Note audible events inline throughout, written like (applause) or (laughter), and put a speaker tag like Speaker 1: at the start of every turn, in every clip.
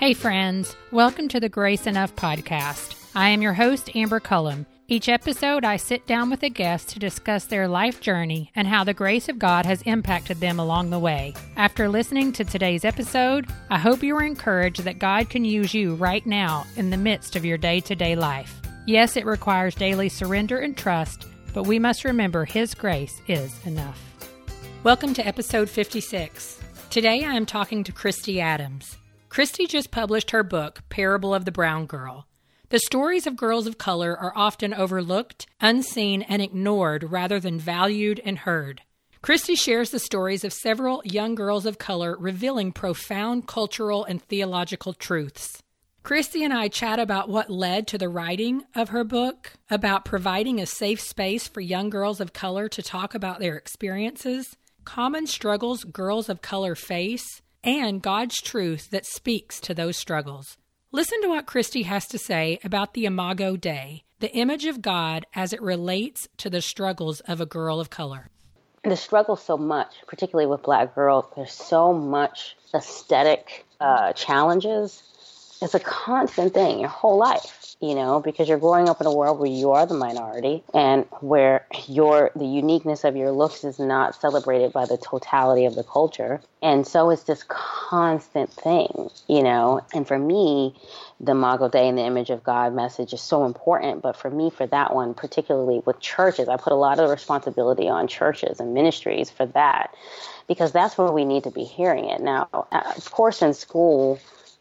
Speaker 1: Hey, friends. Welcome to the Grace Enough podcast. I am your host, Amber Cullum. Each episode, I sit down with a guest to discuss their life journey and how the grace of God has impacted them along the way. After listening to today's episode, I hope you are encouraged that God can use you right now in the midst of your day to day life. Yes, it requires daily surrender and trust, but we must remember His grace is enough. Welcome to episode 56. Today I am talking to Khristi Adams. Khristi just published her book, Parable of the Brown Girl. The stories of girls of color are often overlooked, unseen, and ignored rather than valued and heard. Khristi shares the stories of several young girls of color revealing profound cultural and theological truths. Khristi and I chat about what led to the writing of her book, about providing a safe space for young girls of color to talk about their experiences, common struggles girls of color face, and God's truth that speaks to those struggles. Listen to what Khristi has to say about the Imago Dei, the image of God as it relates to the struggles of a girl of color.
Speaker 2: The struggle so much, particularly with black girls, there's so much aesthetic uh, challenges. It's a constant thing your whole life you know, because you're growing up in a world where you are the minority and where your the uniqueness of your looks is not celebrated by the totality of the culture. And so it's this constant thing, you know. And for me, the Imago Dei and the image of God message is so important. But for me, for that one, particularly with churches, I put a lot of responsibility on churches and ministries for that because that's where we need to be hearing it. Now, uh, of course, in school,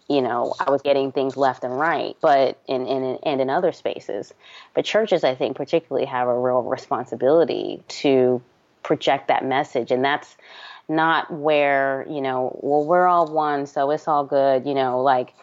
Speaker 2: you know, I was getting things left and right, but in, in and in other spaces. But churches, I think, particularly have a real responsibility to project that message, and that's not where you know, well, we're all one, so it's all good. You know, like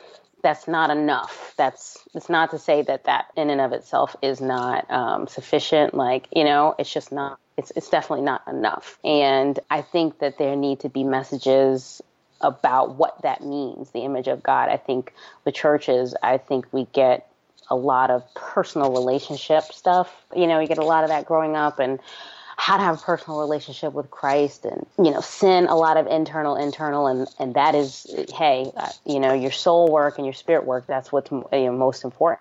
Speaker 2: that's not enough. That's it's not to say that that in and of itself is not um, sufficient. Like you know, it's just not. It's it's definitely not enough. And I think that there need to be messages about what that means, the image of God. I think the churches, I think we get a lot of personal relationship stuff. You know, you get a lot of that growing up and how to have a personal relationship with Christ and, you know, sin, a lot of internal, internal, and, and that is, hey, uh, you know, your soul work and your spirit work, that's what's you know, most important.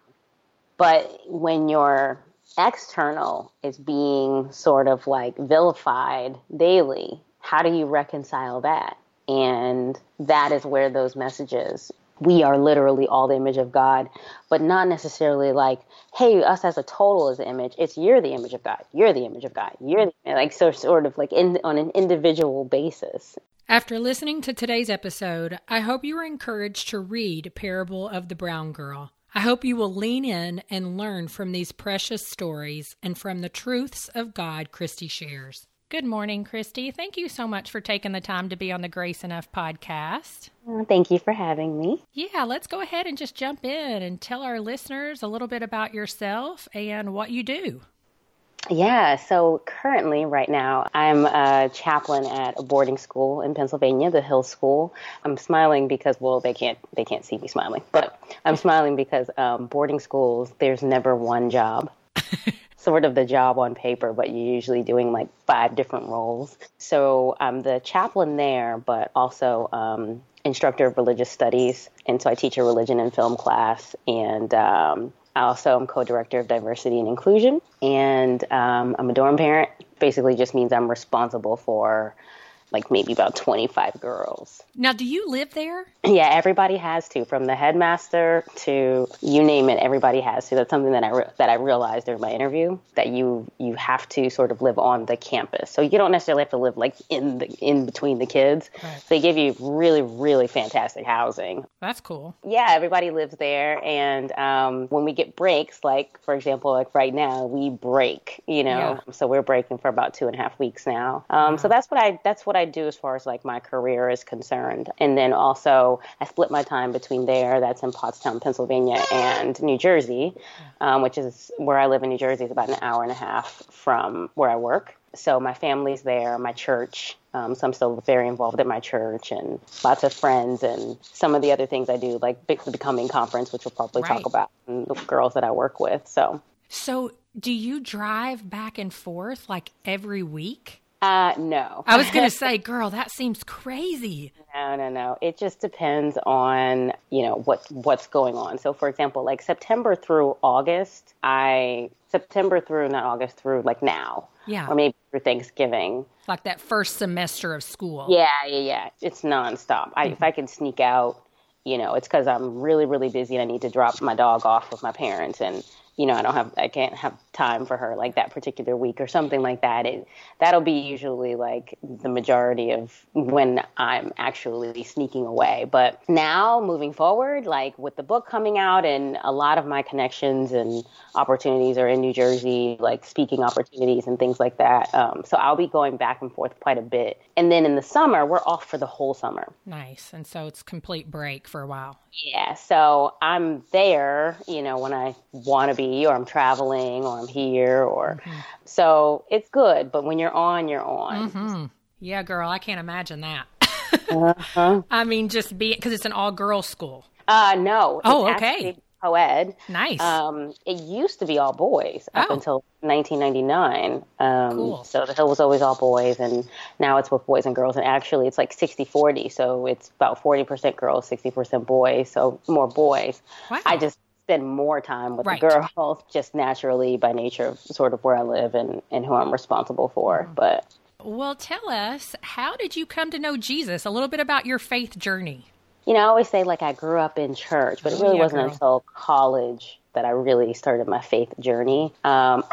Speaker 2: But when your external is being sort of like vilified daily, how do you reconcile that? And that is where those messages, we are literally all the image of God, but not necessarily like, hey, us as a total is the image. It's you're the image of God. You're the image of God. You're the, like, so sort of like in, on an individual basis.
Speaker 1: After listening to today's episode, I hope you are encouraged to read Parable of the Brown Girl. I hope you will lean in and learn from these precious stories and from the truths of God Khristi shares. Good morning, Khristi. Thank you so much for taking the time to be on the Grace Enough podcast.
Speaker 2: thank you for having me.
Speaker 1: Yeah, let's go ahead and just jump in and tell our listeners a little bit about yourself and what you do.
Speaker 2: Yeah, so currently, right now, I'm a chaplain at a boarding school in Pennsylvania, the Hill School. I'm smiling because, well, they can't they can't see me smiling, but I'm smiling because um, boarding schools, there's never one job. (laughs) sort of the job on paper, but you're usually doing like five different roles. So I'm the chaplain there, but also um, instructor of religious studies. And so I teach a religion and film class. And um, I also am co director of diversity and inclusion. And um, I'm a dorm parent. Basically, just means I'm responsible for like maybe about 25 girls.
Speaker 1: Now, do you live there?
Speaker 2: Yeah, everybody has to, from the headmaster to you name it. Everybody has to. That's something that I re- that I realized during my interview that you you have to sort of live on the campus. So you don't necessarily have to live like in the in between the kids. Right. They give you really really fantastic housing.
Speaker 1: That's cool.
Speaker 2: Yeah, everybody lives there, and um, when we get breaks, like for example, like right now we break. You know, yeah. so we're breaking for about two and a half weeks now. Um, wow. So that's what I that's what I do as far as like my career is concerned. And then also, I split my time between there, that's in Pottstown, Pennsylvania, and New Jersey, um, which is where I live in New Jersey. is about an hour and a half from where I work. So my family's there, my church. Um, so I'm still very involved at my church and lots of friends and some of the other things I do, like the Becoming Conference, which we'll probably right. talk about, and the girls that I work with. So.
Speaker 1: So do you drive back and forth like every week?
Speaker 2: Uh, no.
Speaker 1: I was going to say, girl, that seems crazy. (laughs)
Speaker 2: No, no, no. It just depends on, you know, what what's going on. So for example, like September through August, I September through not August through like now.
Speaker 1: Yeah.
Speaker 2: Or maybe through Thanksgiving.
Speaker 1: Like that first semester of school.
Speaker 2: Yeah, yeah, yeah. It's nonstop. I, if I can sneak out, you know, it's because I'm really, really busy and I need to drop my dog off with my parents and you know, I don't have, I can't have time for her like that particular week or something like that. It, that'll be usually like the majority of when I'm actually sneaking away. But now moving forward, like with the book coming out and a lot of my connections and opportunities are in New Jersey, like speaking opportunities and things like that. Um, so I'll be going back and forth quite a bit. And then in the summer, we're off for the whole summer.
Speaker 1: Nice. And so it's complete break for a while.
Speaker 2: Yeah. So I'm there, you know, when I want to be, or I'm traveling, or I'm here, or mm-hmm. so it's good. But when you're on, you're on.
Speaker 1: Mm-hmm. Yeah, girl, I can't imagine that. uh-huh. (laughs) I mean, just be because it's an all girls school.
Speaker 2: Uh, no.
Speaker 1: Oh, okay
Speaker 2: co-ed.
Speaker 1: Nice.
Speaker 2: Um, it used to be all boys up
Speaker 1: oh.
Speaker 2: until 1999. Um,
Speaker 1: cool.
Speaker 2: So the Hill was always all boys, and now it's with boys and girls. And actually, it's like 60-40. So it's about 40% girls, 60% boys. So more boys.
Speaker 1: Wow.
Speaker 2: I just spend more time with
Speaker 1: right.
Speaker 2: the girls, just naturally by nature of sort of where I live and, and who I'm responsible for. Mm-hmm. But
Speaker 1: well, tell us, how did you come to know Jesus? A little bit about your faith journey
Speaker 2: you know, I always say like I grew up in church, but it really
Speaker 1: yeah,
Speaker 2: wasn't
Speaker 1: girl.
Speaker 2: until college that I really started my faith journey. Um,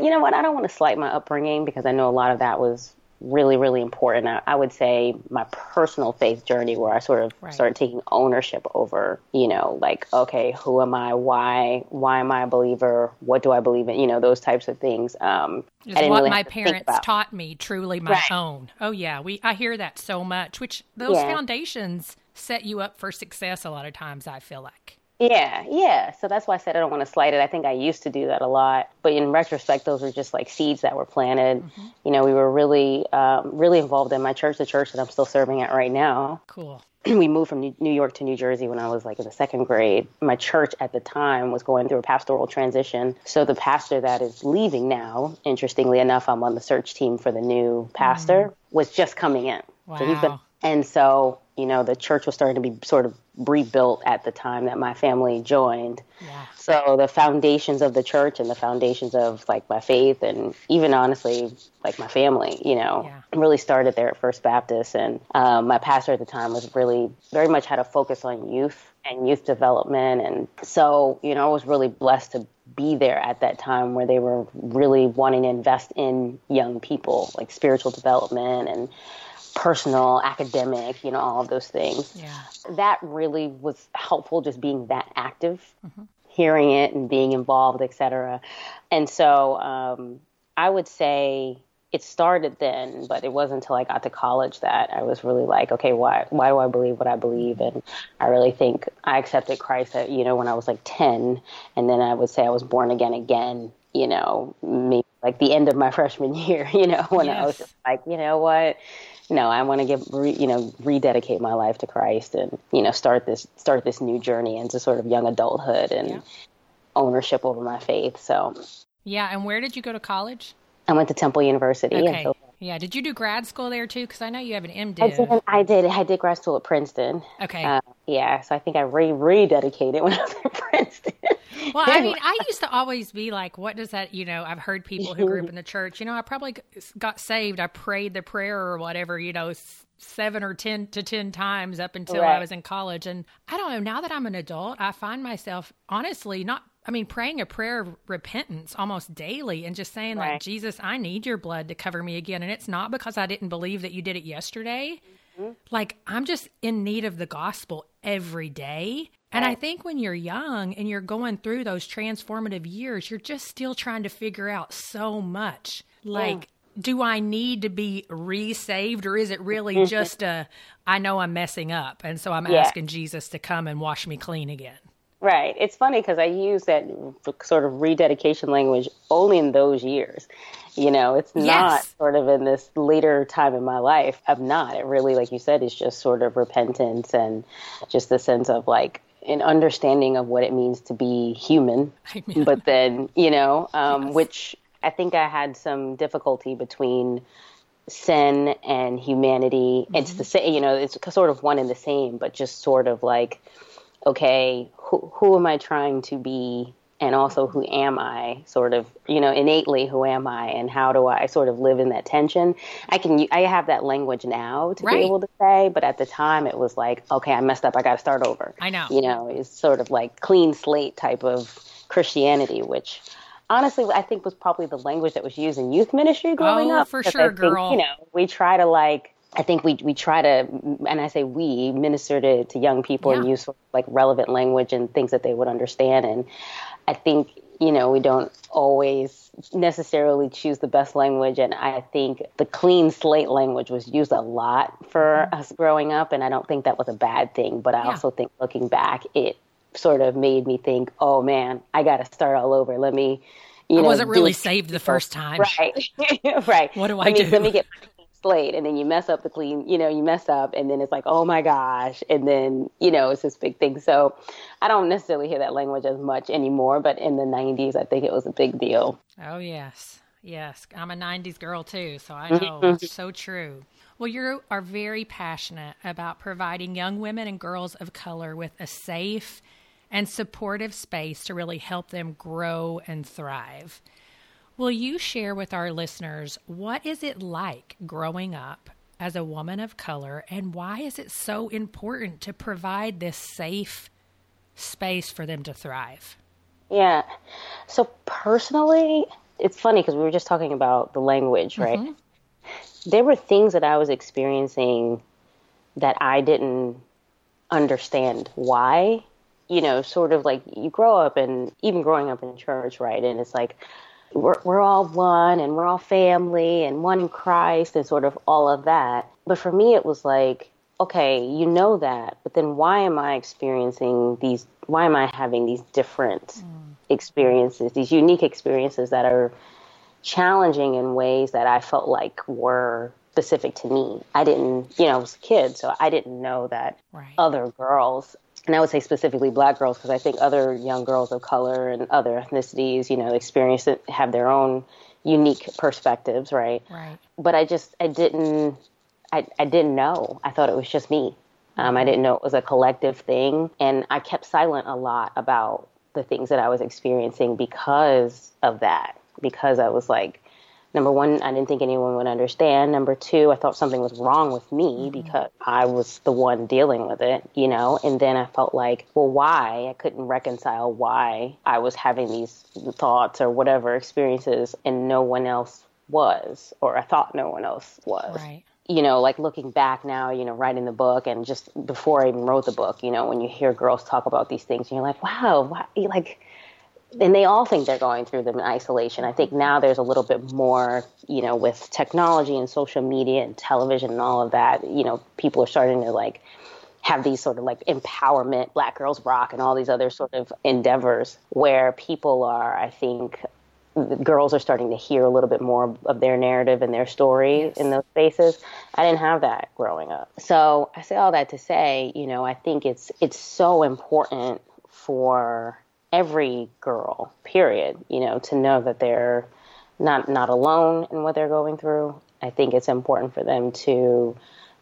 Speaker 2: you know what? I don't want to slight my upbringing because I know a lot of that was really, really important. I, I would say my personal faith journey where I sort of
Speaker 1: right.
Speaker 2: started taking ownership over, you know, like, okay, who am I? Why, why am I a believer? What do I believe in? You know, those types of things. Um,
Speaker 1: is what really my parents taught me truly my
Speaker 2: right.
Speaker 1: own. Oh yeah. We, I hear that so much, which those
Speaker 2: Yeah.
Speaker 1: foundations set you up for success a lot of times, I feel like.
Speaker 2: Yeah, yeah. So that's why I said I don't want to slight it. I think I used to do that a lot, but in retrospect, those were just like seeds that were planted. You know, we were really, um, really involved in my church, the church that I'm still serving at right now. (clears throat)
Speaker 1: Cool.
Speaker 2: we moved from New York to New Jersey when I was like in the second grade. My church at the time was going through a pastoral transition. So the pastor that is leaving now, interestingly enough, I'm on the search team for the new pastor, was just coming in. So he's been,
Speaker 1: Wow.
Speaker 2: And so, you know, the church was starting to be sort of rebuilt at the time that my family joined.
Speaker 1: Yeah.
Speaker 2: So the foundations of the church and the foundations of like my faith and even honestly like my family, you know,
Speaker 1: Yeah.
Speaker 2: really started there at First Baptist. And um, my pastor at the time was really very much had a focus on youth and youth development. And so, you know, I was really blessed to be there at that time where they were really wanting to invest in young people, like spiritual development and personal, academic, you know, all of those things.
Speaker 1: Yeah.
Speaker 2: that really was helpful just being that active hearing it and being involved et cetera. And so um, i would say it started then but it wasn't until i got to college that i was really like okay why why do i believe what i believe? And i really think i accepted christ at, you know when i was like 10 and then i would say i was born again again you know maybe like the end of my (laughs) freshman year you know when i was just like you know what no, I want to give, re, you know, rededicate my life to Christ and, you know, start this, start this new journey into sort of young adulthood and
Speaker 1: Yeah.
Speaker 2: ownership over my faith. So
Speaker 1: Yeah. And where did you go to college?
Speaker 2: I went to Temple University.
Speaker 1: Okay. Yeah. Did you do grad school there too? Because I know you have an
Speaker 2: I
Speaker 1: MDiv.
Speaker 2: did, I did, I did grad school at Princeton.
Speaker 1: Okay.
Speaker 2: Uh, yeah. So I think I re, rededicated when I was at Princeton.
Speaker 1: Well, I mean, (laughs) I used to always be like, what does that, you know, I've heard people who grew up in the church, you know, I probably got saved. I prayed the prayer or whatever, you know, seven or 10 to 10 times up until I was in college. And I don't know, now that I'm an adult, I find myself honestly not, I mean, praying a prayer of repentance almost daily and just saying, like, Jesus, I need your blood to cover me again. And it's not because I didn't believe that you did it yesterday. Mm-hmm. Like, I'm just in need of the gospel every day. And I think when you're young and you're going through those transformative years, you're just still trying to figure out so much. Like, mm. do I need to be re-saved or is it really (laughs) just a I know I'm messing up and so I'm
Speaker 2: Yeah.
Speaker 1: asking Jesus to come and wash me clean again.
Speaker 2: Right. It's funny because I use that sort of rededication language only in those years. You know, it's not
Speaker 1: Yes.
Speaker 2: sort of in this later time in my life. I'm not. It really, like you said, is just sort of repentance and just the sense of like an understanding of what it means to be human. But then, you know, um, which I think I had some difficulty between sin and humanity. Mm-hmm. It's the same, you know, it's sort of one and the same, but just sort of like, okay, who, who am I trying to be? And also, who am I? Sort of, you know, innately, who am I, and how do I sort of live in that tension? I can, I have that language now to right. be able to say, but at the time, it was like, okay, I messed up, I got to start over.
Speaker 1: I know,
Speaker 2: you know, it's sort of like clean slate type of Christianity, which honestly, I think was probably the language that was used in youth ministry growing
Speaker 1: oh,
Speaker 2: up.
Speaker 1: for sure,
Speaker 2: think,
Speaker 1: girl.
Speaker 2: You know, we try to like. I think we we try to, and I say we minister to, to young people yeah. and use like relevant language and things that they would understand. And I think you know we don't always necessarily choose the best language. And I think the clean slate language was used a lot for mm-hmm. us growing up, and I don't think that was a bad thing. But I yeah. also think looking back, it sort of made me think, oh man, I got to start all over. Let me, you I know,
Speaker 1: wasn't really saved the first time. (laughs)
Speaker 2: Right, (laughs) right.
Speaker 1: What do
Speaker 2: I
Speaker 1: let
Speaker 2: me,
Speaker 1: do?
Speaker 2: Let me get slate, and then you mess up the clean. You know, you mess up, and then it's like, oh my gosh, and then you know, it's this big thing. So, I don't necessarily hear that language as much anymore, but in the '90s, I think it was a big deal.
Speaker 1: Oh yes. Yes, I'm a 90s girl too, so I know mm-hmm. it's so true. Well, you are very passionate about providing young women and girls of color with a safe and supportive space to really help them grow and thrive. Will you share with our listeners what is it like growing up as a woman of color and why is it so important to provide this safe space for them to thrive?
Speaker 2: Yeah. So personally, it's funny because we were just talking about the language, right? Mm-hmm. There were things that I was experiencing that I didn't understand why you know, sort of like you grow up and even growing up in church, right? And it's like we're we're all one and we're all family and one in Christ and sort of all of that. But for me, it was like, okay, you know that, but then why am I experiencing these? Why am I having these different mm. experiences, these unique experiences that are challenging in ways that I felt like were specific to me. I didn't, you know, I was a kid, so I didn't know that right. other girls and I would say specifically black girls because I think other young girls of color and other ethnicities, you know, experience it, have their own unique perspectives, right?
Speaker 1: Right.
Speaker 2: But I just I didn't I I didn't know. I thought it was just me. Um, I didn't know it was a collective thing, and I kept silent a lot about the things that I was experiencing because of that. Because I was like, number one, I didn't think anyone would understand. Number two, I thought something was wrong with me mm-hmm. because I was the one dealing with it, you know? And then I felt like, well, why? I couldn't reconcile why I was having these thoughts or whatever experiences and no one else was, or I thought no one else was.
Speaker 1: Right.
Speaker 2: You know, like looking back now, you know, writing the book and just before I even wrote the book, you know, when you hear girls talk about these things, and you're like, wow, why, like, and they all think they're going through them in isolation. I think now there's a little bit more, you know, with technology and social media and television and all of that, you know, people are starting to like have these sort of like empowerment, Black Girls Rock, and all these other sort of endeavors where people are, I think, girls are starting to hear a little bit more of their narrative and their story yes. in those spaces. I didn't have that growing up. So I say all that to say, you know, I think it's it's so important for every girl, period, you know, to know that they're not not alone in what they're going through. I think it's important for them to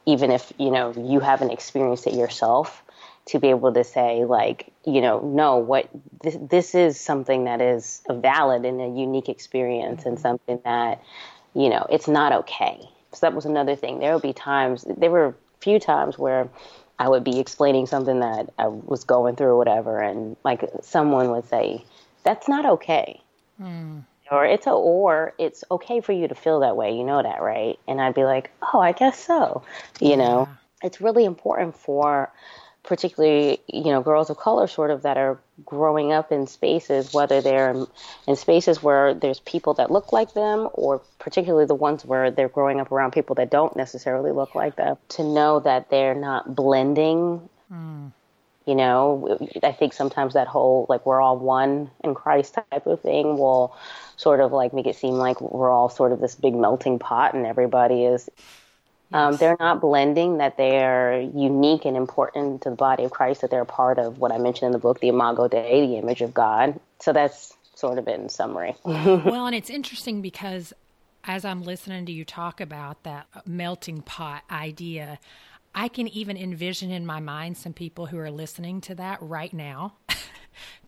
Speaker 2: even if, you know, you haven't experienced it yourself, to be able to say like, you know, no, what this, this is something that is valid and a unique experience and mm-hmm. something that, you know, it's not okay. So that was another thing. There will be times there were a few times where I would be explaining something that I was going through or whatever, and like someone would say, "That's not okay," mm. or "It's a or it's okay for you to feel that way." You know that, right? And I'd be like, "Oh, I guess so." You know, it's really important for particularly you know girls of color sort of that are growing up in spaces whether they're in spaces where there's people that look like them or particularly the ones where they're growing up around people that don't necessarily look like them to know that they're not blending mm. you know i think sometimes that whole like we're all one in christ type of thing will sort of like make it seem like we're all sort of this big melting pot and everybody is um, they're not blending, that they're unique and important to the body of Christ, that they're a part of what I mentioned in the book, the Imago Dei, the image of God. So that's sort of it in summary. (laughs)
Speaker 1: well, and it's interesting because as I'm listening to you talk about that melting pot idea, I can even envision in my mind some people who are listening to that right now. (laughs)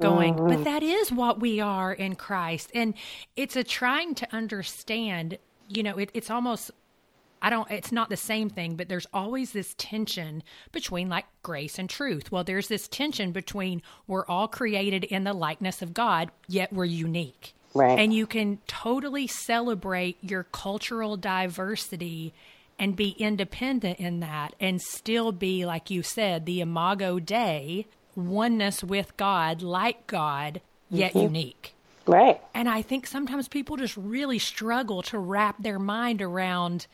Speaker 1: going, mm-hmm. but that is what we are in Christ. And it's a trying to understand, you know, it, it's almost I don't, it's not the same thing, but there's always this tension between like grace and truth. Well, there's this tension between we're all created in the likeness of God, yet we're unique.
Speaker 2: Right.
Speaker 1: And you can totally celebrate your cultural diversity and be independent in that and still be, like you said, the imago Dei, oneness with God, like God, yet mm-hmm. unique.
Speaker 2: Right.
Speaker 1: And I think sometimes people just really struggle to wrap their mind around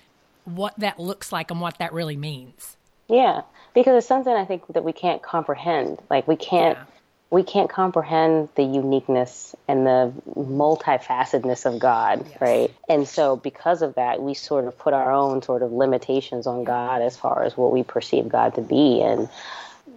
Speaker 1: what that looks like and what that really means.
Speaker 2: Yeah, because it's something I think that we can't comprehend. Like we can't yeah. we can't comprehend the uniqueness and the multifacetedness of God, yes. right? And so because of that, we sort of put our own sort of limitations on God as far as what we perceive God to be and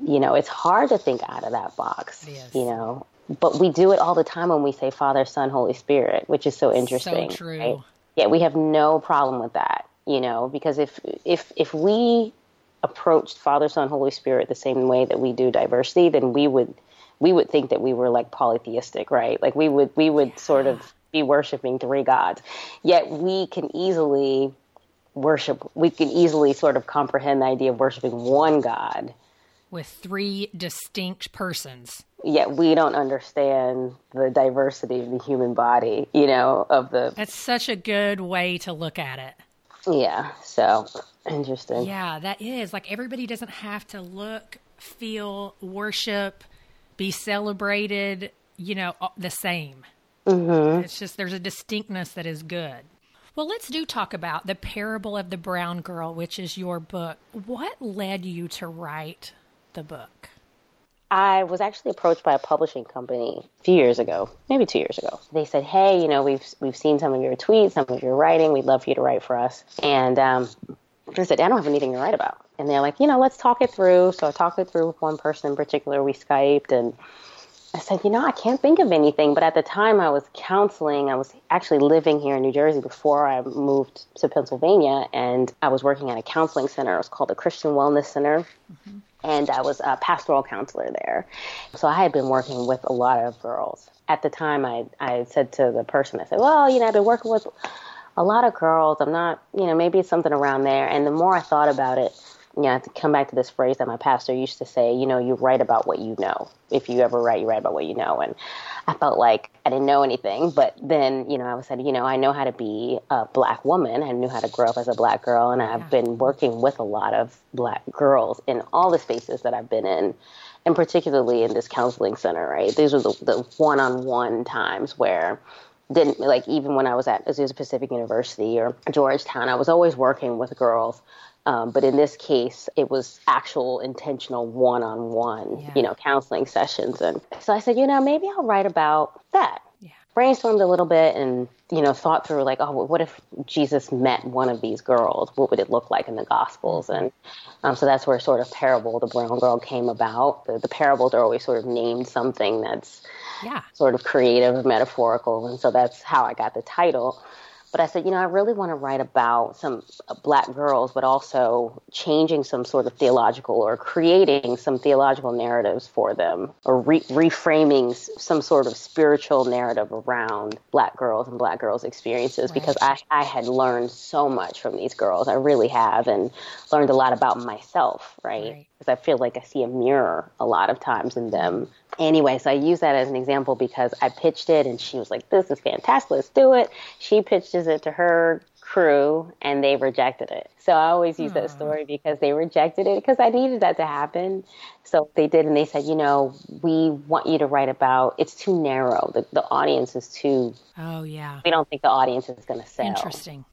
Speaker 2: you know, it's hard to think out of that box, you know. But we do it all the time when we say Father, Son, Holy Spirit, which is so interesting.
Speaker 1: So true.
Speaker 2: Right? Yeah, we have no problem with that you know, because if if if we approached Father, Son, Holy Spirit the same way that we do diversity, then we would we would think that we were like polytheistic, right? Like we would we would sort of be worshiping three gods. Yet we can easily worship we can easily sort of comprehend the idea of worshiping one God
Speaker 1: with three distinct persons.
Speaker 2: Yet we don't understand the diversity of the human body, you know, of the
Speaker 1: That's such a good way to look at it.
Speaker 2: Yeah, so interesting.
Speaker 1: Yeah, that is. Like everybody doesn't have to look, feel, worship, be celebrated, you know, the same.
Speaker 2: Mm-hmm.
Speaker 1: It's just there's a distinctness that is good. Well, let's do talk about the parable of the brown girl, which is your book. What led you to write the book?
Speaker 2: I was actually approached by a publishing company a few years ago, maybe two years ago. They said, "Hey, you know, we've we've seen some of your tweets, some of your writing. We'd love for you to write for us." And um, I said, "I don't have anything to write about." And they're like, "You know, let's talk it through." So I talked it through with one person in particular. We skyped, and I said, "You know, I can't think of anything." But at the time, I was counseling. I was actually living here in New Jersey before I moved to Pennsylvania, and I was working at a counseling center. It was called the Christian Wellness Center. Mm-hmm and I was a pastoral counselor there. So I had been working with a lot of girls. At the time, I, I said to the person, I said, well, you know, I've been working with a lot of girls. I'm not, you know, maybe it's something around there. And the more I thought about it, you know, to come back to this phrase that my pastor used to say, you know, you write about what you know. If you ever write, you write about what you know. And I felt like I didn't know anything. But then, you know, I was said, you know, I know how to be a black woman. I knew how to grow up as a black girl. And I've been working with a lot of black girls in all the spaces that I've been in. And particularly in this counseling center, right? These were the, the one-on-one times where didn't like even when I was at Azusa Pacific University or Georgetown, I was always working with girls um, but in this case, it was actual intentional one on one, you know, counseling sessions. And so I said, you know, maybe I'll write about that.
Speaker 1: Yeah.
Speaker 2: Brainstormed a little bit and, you know, thought through like, oh, what if Jesus met one of these girls? What would it look like in the Gospels? And um, so that's where sort of parable, the brown girl came about. The, the parables are always sort of named something that's
Speaker 1: yeah.
Speaker 2: sort of creative, metaphorical. And so that's how I got the title. But I said, you know, I really want to write about some uh, black girls, but also changing some sort of theological or creating some theological narratives for them or re- reframing some sort of spiritual narrative around black girls and black girls' experiences right. because I, I had learned so much from these girls. I really have and learned a lot about myself, right? Because. I feel like I see a mirror a lot of times in them anyway, so I use that as an example because I pitched it and she was like, This is fantastic, let's do it. She pitches it to her crew and they rejected it. So I always use Aww. that hmm. story because they rejected it because I needed that to happen. So they did and they said, you know, we want you to write about it's too narrow. The the audience is too
Speaker 1: Oh yeah.
Speaker 2: We don't think the audience is gonna sell.
Speaker 1: Interesting.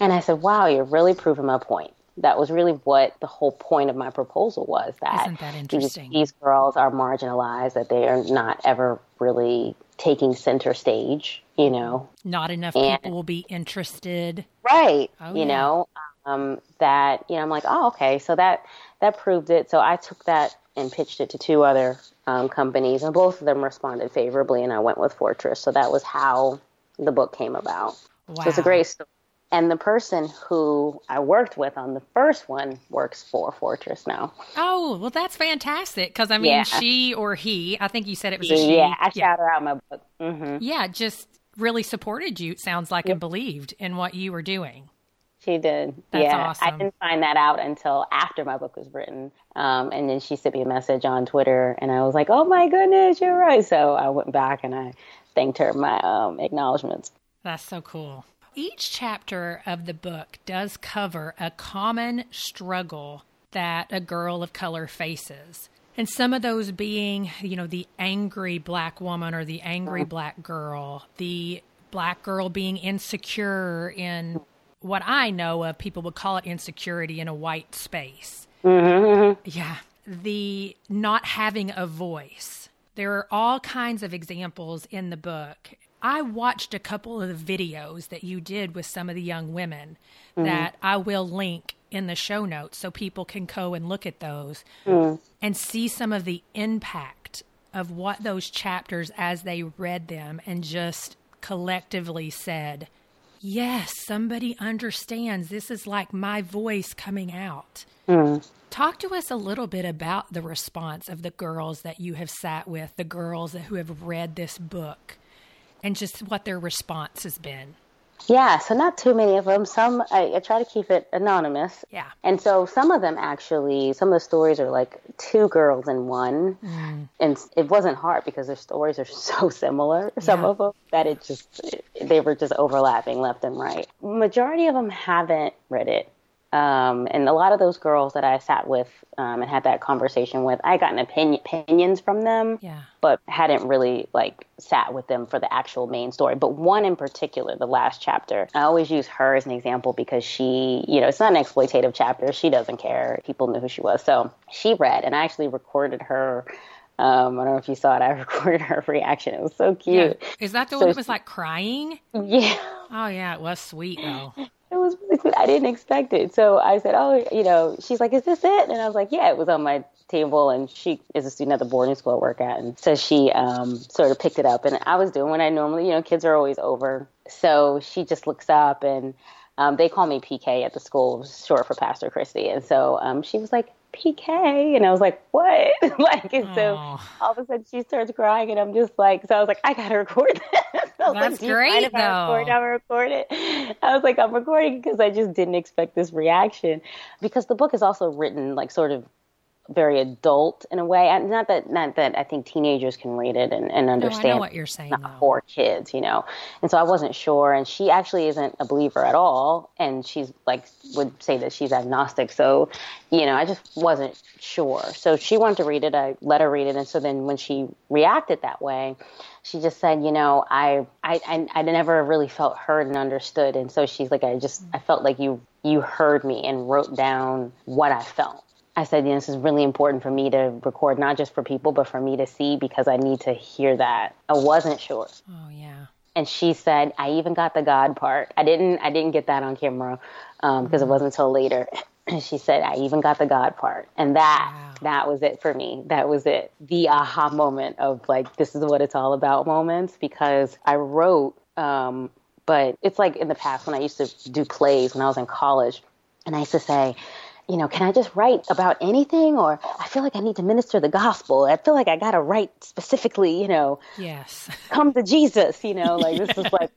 Speaker 2: And I said, Wow, you're really proving my point that was really what the whole point of my proposal was
Speaker 1: that, that
Speaker 2: these, these, girls are marginalized, that they are not ever really taking center stage, you know.
Speaker 1: Not enough and, people will be interested.
Speaker 2: Right. Oh, you yeah. know, um, that, you know, I'm like, oh, okay. So that, that proved it. So I took that and pitched it to two other um, companies, and both of them responded favorably, and I went with Fortress. So that was how the book came about. Wow. So it's a great story And the person who I worked with on the first one works for Fortress now.
Speaker 1: Oh, well, that's fantastic. Because, I mean,
Speaker 2: Yeah.
Speaker 1: she or he, I think you said it was a she.
Speaker 2: Yeah, I shout her out my book. hmm
Speaker 1: Yeah, just really supported you, it sounds like, and believed in what you were doing.
Speaker 2: She did.
Speaker 1: That's
Speaker 2: yeah, I didn't find that out until after my book was written. Um, and then she sent me a message on Twitter, and I was like, "Oh my goodness, you're right." So I went back and I thanked her my um, acknowledgments.
Speaker 1: That's so cool. Each chapter of the book does cover a common struggle that a girl of color faces. And some of those being, you know, the angry black woman or the angry mm-hmm. black girl, the black girl being insecure in what I know of, people would call it insecurity in a white space. Mm-hmm, mm-hmm. Yeah. The not having a voice. There are all kinds of examples in the book. I watched a couple of the videos that you did with some of the young women mm-hmm. that I will link in the show notes so people can go and look at those mm. and see some of the impact of what those chapters as they read them and just collectively said, Yes, somebody understands. This is like my voice coming out. Mm. Talk to us a little bit about the response of the girls that you have sat with, the girls that, who have read this book, and just what their response has been.
Speaker 2: Yeah, so not too many of them. Some I, I try to keep it anonymous.
Speaker 1: Yeah.
Speaker 2: And so some of them actually, some of the stories are like two girls in one, mm. and it wasn't hard because their stories are (laughs) so similar. Some
Speaker 1: Yeah.
Speaker 2: of them that it just they were just overlapping left and right. Majority of them haven't read it. Um, and a lot of those girls that I sat with um, and had that conversation with, I got opinion, opinions from them
Speaker 1: Yeah.
Speaker 2: but hadn't really like sat with them for the actual main story. But one in particular, the last chapter, I always use her as an example because she, you know, it's not an exploitative chapter. She doesn't care. People knew who she was. So she read, and I actually recorded her. Um, I don't know if you saw it. I (laughs) recorded her reaction. It was so
Speaker 1: Yeah.
Speaker 2: cute.
Speaker 1: Is that the
Speaker 2: So
Speaker 1: one that was like crying?
Speaker 2: Yeah.
Speaker 1: Oh, yeah, it was sweet, though.
Speaker 2: It was. I didn't expect it. So I said, Oh, you know, she's like, Is this it? And I was like, Yeah, it was on my table. And she is a student at the boarding school I work at. And so she um, sort of picked it up. And I was doing what I normally, you know, kids are always over. So she just looks up and um, they call me PK at the school, short for Pastor Khristi. And so um, she was like, PK. And I was like, What? (laughs) like, and so
Speaker 1: Aw.
Speaker 2: all of a sudden she starts crying. And I'm just like, So I was like, I got to record this. I was
Speaker 1: That's
Speaker 2: like,
Speaker 1: great,
Speaker 2: if I record?
Speaker 1: though.
Speaker 2: I record it. I was like, I'm recording because I just didn't expect this reaction. Because the book is also written like sort of very adult in a way. Not that not that I think teenagers can read it and, and
Speaker 1: No, I
Speaker 2: understand
Speaker 1: know what you're saying,
Speaker 2: not
Speaker 1: though.
Speaker 2: for kids, you know. And so I wasn't sure. And she actually isn't a believer at all. And she's like would say that she's agnostic. So, you know, I just wasn't sure. So she wanted to read it. I let her read it. And so then when she reacted that way, she just said, you know, I, I, I, I never really felt heard and understood. And so she's like, I just, I felt like you, you heard me and wrote down what I felt. I said, you know, this is really important for me to record, not just for people, but for me to see because I need to hear that. I wasn't sure.
Speaker 1: Oh, yeah.
Speaker 2: And she said, I even got the God part. I didn't, I didn't get that on camera um, because it wasn't until later. And (clears throat) she said, I even got the God part. And that,
Speaker 1: Wow.
Speaker 2: that was it for me. That was it. The aha moment of like, this is what it's all about moments because I wrote, um, but it's like in the past when I used to do plays when I was in college and I used to say, you know, can I just write about anything? Or I feel like I need to minister the gospel. I feel like I got to write specifically, you know,
Speaker 1: Yes. (laughs)
Speaker 2: come to Jesus, you know, like this is like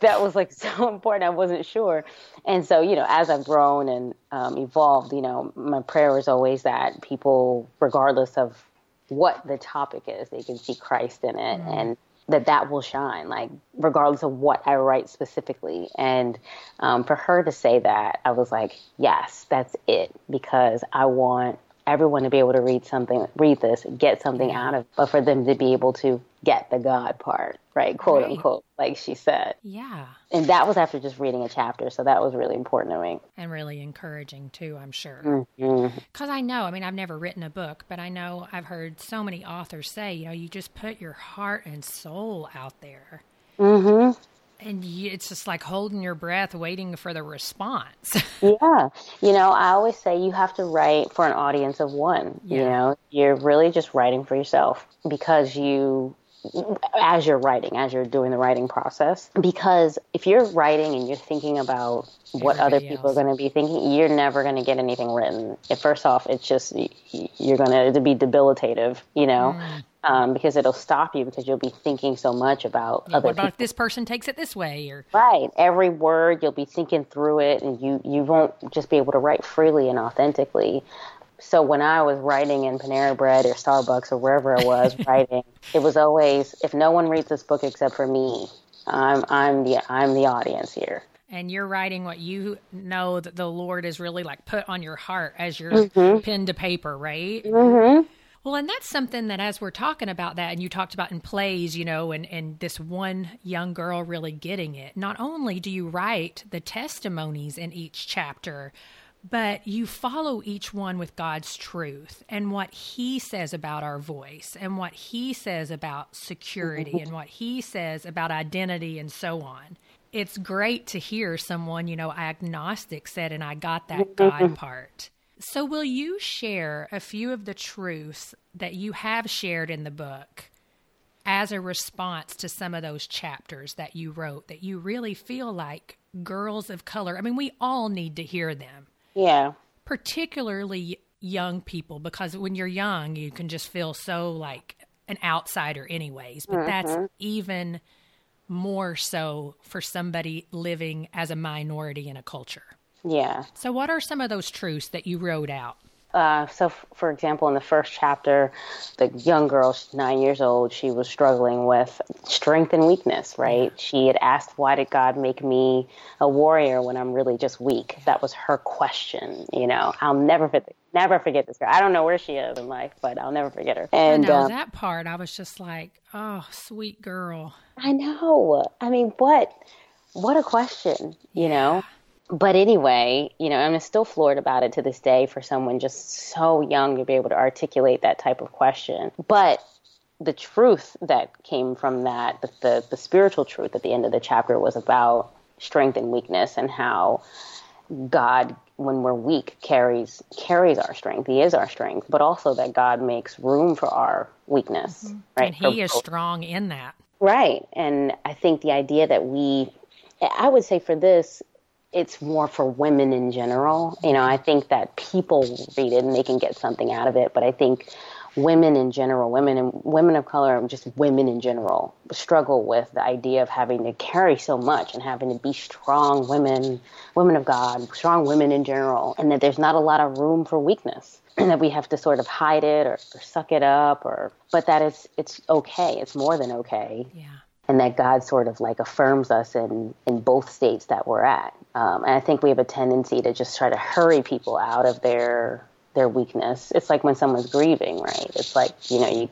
Speaker 2: that was like (laughs) so important. I wasn't sure. And so, you know, as I've grown and um, evolved, you know, my prayer is always that people, regardless of what the topic is, they can see Christ in it and that that will shine, like regardless of what I write specifically. And um, for her to say that, I was like, yes, that's it, because I want everyone to be able to read something, read this, get something out of, but for them to be able to get the God part, right, quote
Speaker 1: Right.
Speaker 2: unquote, like she said.
Speaker 1: Yeah.
Speaker 2: And that was after just reading a chapter, so that was really important to me.
Speaker 1: And really encouraging, too, I'm sure.
Speaker 2: Mm-hmm.
Speaker 1: Because I know, I mean, I've never written a book, but I know I've heard so many authors say, you know, you just put your heart and soul out there.
Speaker 2: Mm-hmm.
Speaker 1: And it's just like holding your breath, waiting for the response. (laughs)
Speaker 2: Yeah. You know, I always say you have to write for an audience of one. You know, you're really just writing for yourself because you as you're writing, as you're doing the writing process. Because if you're writing and you're thinking about what other people else. are going to be thinking, you're never going to get anything written. First off, it's just you're going to be debilitative, you know. Mm. Um, because it'll stop you because you'll be thinking so much about
Speaker 1: yeah,
Speaker 2: other
Speaker 1: what about
Speaker 2: people.
Speaker 1: if this person takes it this way or
Speaker 2: right every word you'll be thinking through it and you you won't just be able to write freely and authentically so when I was writing in Panera Bread or Starbucks or wherever I was (laughs) writing, it was always if no one reads this book except for me, I'm I'm the I'm the audience here.
Speaker 1: And you're writing what you know that the Lord has really like put on your heart as your mm-hmm. pen to paper, right?
Speaker 2: Mm-hmm.
Speaker 1: Well, and that's something that as we're talking about that, and you talked about in plays, you know, and, and this one young girl really getting it, not only do you write the testimonies in each chapter, but you follow each one with God's truth and what He says about our voice and what He says about security and what He says about identity and so on. It's great to hear someone, you know, agnostic said, and I got that God part. So, will you share a few of the truths that you have shared in the book as a response to some of those chapters that you wrote that you really feel like girls of color? I mean, we all need to hear them
Speaker 2: yeah.
Speaker 1: Particularly young people, because when you're young, you can just feel so like an outsider, anyways. But mm-hmm. that's even more so for somebody living as a minority in a culture.
Speaker 2: Yeah.
Speaker 1: So, what are some of those truths that you wrote out?
Speaker 2: Uh, so, f- for example, in the first chapter, the young girl, she's nine years old, she was struggling with strength and weakness, right? She had asked, Why did God make me a warrior when I'm really just weak? That was her question, you know. I'll never forget, never forget this girl. I don't know where she is in life, but I'll never forget her.
Speaker 1: And I know, um, that part, I was just like, Oh, sweet girl.
Speaker 2: I know. I mean, what? What a question, you yeah. know? But anyway, you know, I'm still floored about it to this day for someone just so young to be able to articulate that type of question. But the truth that came from that, the, the, the spiritual truth at the end of the chapter was about strength and weakness and how God, when we're weak, carries carries our strength. He is our strength, but also that God makes room for our weakness. Mm-hmm. Right,
Speaker 1: and He is strong in that.
Speaker 2: Right, and I think the idea that we, I would say for this, it's more for women in general. You know, I think that people read it and they can get something out of it, but I think women in general, women and women of color, just women in general, struggle with the idea of having to carry so much and having to be strong women, women of God, strong women in general, and that there's not a lot of room for weakness. (clears throat) And that we have to sort of hide it or, or suck it up or but that it's it's okay. It's more than okay.
Speaker 1: Yeah
Speaker 2: and that God sort of like affirms us in in both states that we're at. Um, and I think we have a tendency to just try to hurry people out of their their weakness. It's like when someone's grieving, right? It's like you know you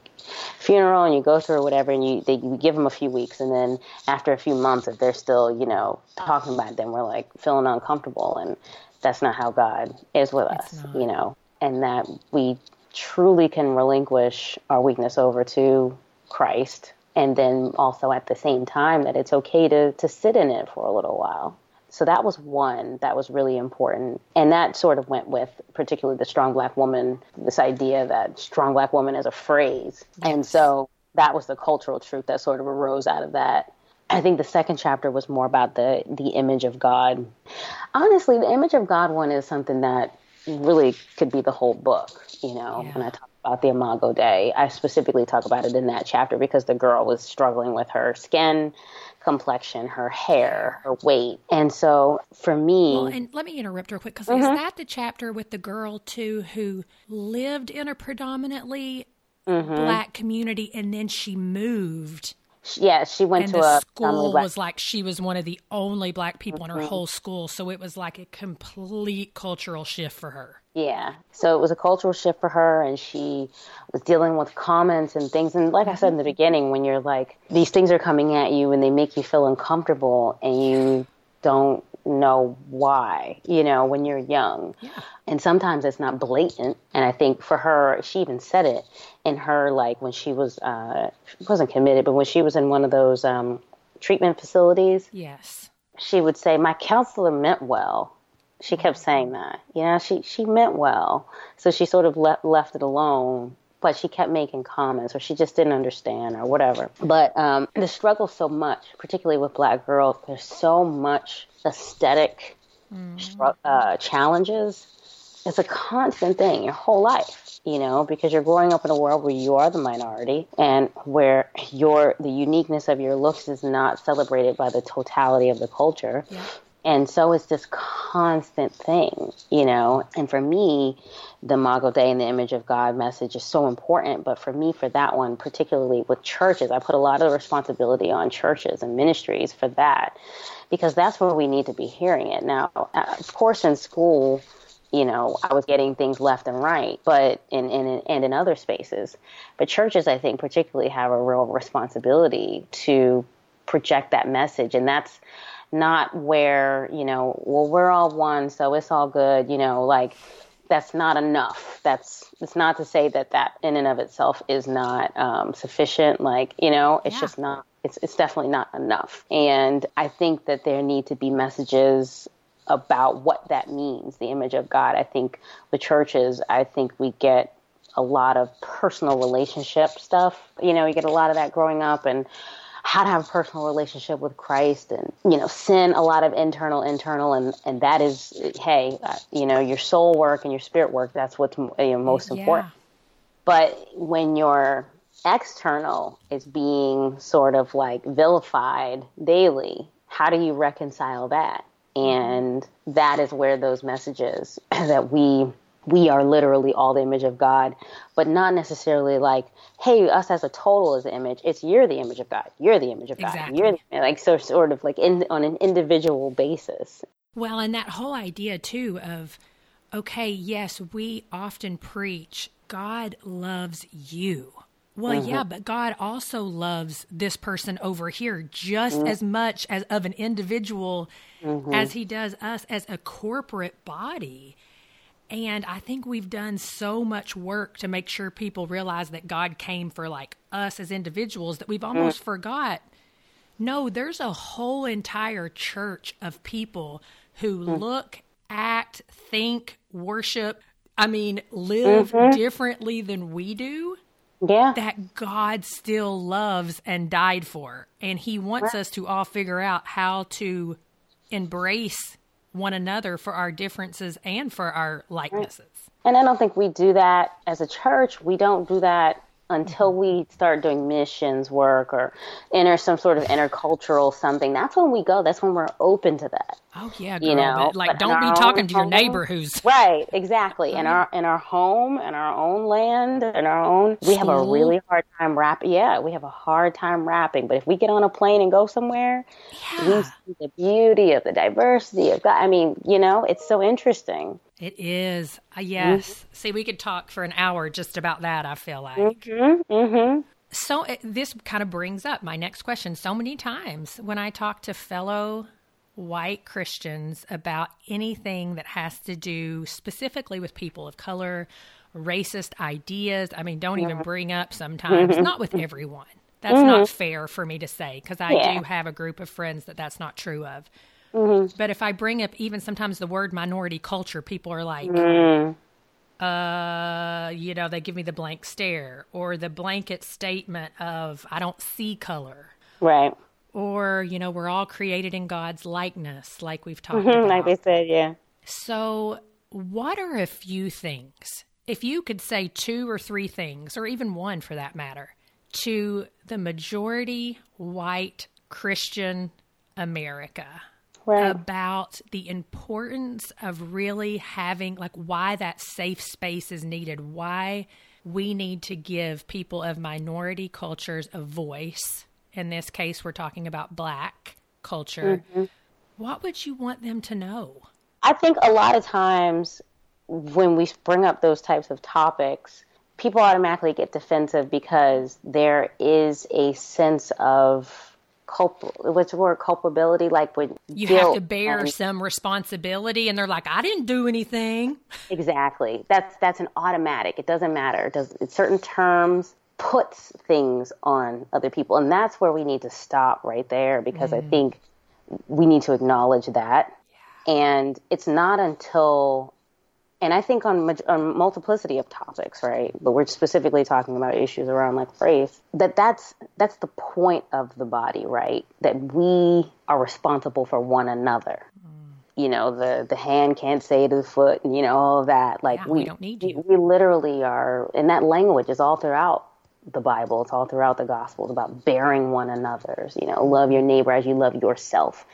Speaker 2: funeral and you go through whatever, and you they you give them a few weeks, and then after a few months, if they're still you know talking about it, then we're like feeling uncomfortable, and that's not how God is with it's us, not. you know, and that we truly can relinquish our weakness over to Christ and then also at the same time that it's okay to to sit in it for a little while. So that was one that was really important. And that sort of went with particularly the strong black woman, this idea that strong black woman is a phrase. And so that was the cultural truth that sort of arose out of that. I think the second chapter was more about the the image of God. Honestly, the image of God one is something that really could be the whole book, you know, yeah. when I talk about the Imago Dei. I specifically talk about it in that chapter because the girl was struggling with her skin complexion, her hair, her weight. And so for me.
Speaker 1: Well, and let me interrupt real quick because mm-hmm. is that the chapter with the girl, too, who lived in a predominantly mm-hmm. black community and then she moved?
Speaker 2: Yeah, she went
Speaker 1: and
Speaker 2: to
Speaker 1: the
Speaker 2: a
Speaker 1: school was like she was one of the only black people mm-hmm. in her mm-hmm. whole school, so it was like a complete cultural shift for her.
Speaker 2: Yeah. So it was a cultural shift for her, and she was dealing with comments and things. And like I said in the beginning, when you're like, these things are coming at you and they make you feel uncomfortable, and you don't know why, you know, when you're young.
Speaker 1: Yeah.
Speaker 2: And sometimes it's not blatant. And I think for her, she even said it in her, like, when she was, uh, she wasn't committed, but when she was in one of those um, treatment facilities.
Speaker 1: Yes.
Speaker 2: She would say, My counselor meant well she kept saying that. You know, she she meant well, so she sort of left left it alone but she kept making comments or she just didn't understand or whatever. But um, the struggle so much, particularly with black girls, there's so much aesthetic mm. uh, challenges. It's a constant thing your whole life, you know, because you're growing up in a world where you are the minority and where your the uniqueness of your looks is not celebrated by the totality of the culture. Yeah. And so it's this constant thing, you know. And for me, the Imago Dei and the image of God message is so important. But for me, for that one, particularly with churches, I put a lot of responsibility on churches and ministries for that because that's where we need to be hearing it. Now, uh, of course, in school, you know, I was getting things left and right, but in, in, and in other spaces. But churches, I think, particularly have a real responsibility to project that message. And that's not where, you know, well, we're all one, so it's all good, you know, like that's not enough. That's, it's not to say that that in and of itself is not um, sufficient. Like, you know, it's yeah. just not, it's, it's definitely not enough. And I think that there need to be messages about what that means, the image of God. I think the churches, I think we get a lot of personal relationship stuff. You know, you get a lot of that growing up and how to have a personal relationship with Christ and, you know, sin, a lot of internal, internal, and, and that is, hey, uh, you know, your soul work and your spirit work, that's what's you know, most yeah. important. But when your external is being sort of like vilified daily, how do you reconcile that? And that is where those messages (clears throat) that we we are literally all the image of God, but not necessarily like, hey, us as a total is the image. It's you're the image of God. You're the image of God. Exactly. You're the, like so sort of like in, on an individual basis.
Speaker 1: Well, and that whole idea too of, okay, yes, we often preach God loves you. Well, mm-hmm. yeah, but God also loves this person over here just mm-hmm. as much as of an individual mm-hmm. as he does us as a corporate body. And I think we've done so much work to make sure people realize that God came for like us as individuals that we've almost mm. forgot. No, there's a whole entire church of people who mm. look, act, think, worship, I mean, live mm-hmm. differently than we do.
Speaker 2: Yeah.
Speaker 1: That God still loves and died for. And He wants right. us to all figure out how to embrace one another for our differences and for our likenesses.
Speaker 2: And I don't think we do that as a church. We don't do that until mm-hmm. we start doing missions work or enter some sort of intercultural something, that's when we go. That's when we're open to that.
Speaker 1: Oh yeah, girl, you know, like but don't be talking to home, your neighbor who's (laughs)
Speaker 2: right. Exactly. In our in our home, in our own land, in our own, we have a really hard time wrapping. Yeah, we have a hard time wrapping. But if we get on a plane and go somewhere, yeah. we see the beauty of the diversity of God. I mean, you know, it's so interesting.
Speaker 1: It is. Uh, yes. Mm-hmm. See, we could talk for an hour just about that, I feel like.
Speaker 2: Mm-hmm. Mm-hmm.
Speaker 1: So, it, this kind of brings up my next question. So many times when I talk to fellow white Christians about anything that has to do specifically with people of color, racist ideas, I mean, don't even bring up sometimes, not with everyone. That's not mm-hmm. fair for me to say because I yeah. do have a group of friends that that's not true of. Mm-hmm. But if I bring up even sometimes the word minority culture, people are like, mm. uh, you know, they give me the blank stare or the blanket statement of, I don't see color.
Speaker 2: Right.
Speaker 1: Or, you know, we're all created in God's likeness, like we've talked
Speaker 2: mm-hmm,
Speaker 1: about.
Speaker 2: Like we said, yeah.
Speaker 1: So, what are a few things, if you could say two or three things, or even one for that matter, to the majority white Christian America? Right. about the importance of really having, like, why that safe space is needed, why we need to give people of minority cultures a voice. In this case, we're talking about black culture. Mm-hmm. What would you want them to know?
Speaker 2: I think a lot of times when we bring up those types of topics, people automatically get defensive because there is a sense of culp what's the word culpability like when
Speaker 1: you have to bear and, some responsibility and they're like i didn't do anything. (laughs)
Speaker 2: Exactly. That's that's an automatic. It doesn't matter. It does certain terms puts things on other people and that's where we need to stop right there because mm. i think we need to acknowledge that. Yeah. and it's not until and I think on, on multiplicity of topics, right? But we're specifically talking about issues around like race. That that's that's the point of the body, right? That we are responsible for one another. Mm. You know, the the hand can't say to the foot, and you know all of that. Like
Speaker 1: yeah, we, we, don't need you.
Speaker 2: We, we literally are, and that language is all throughout the Bible. It's all throughout the Gospels about bearing one another's. You know, love your neighbor as you love yourself.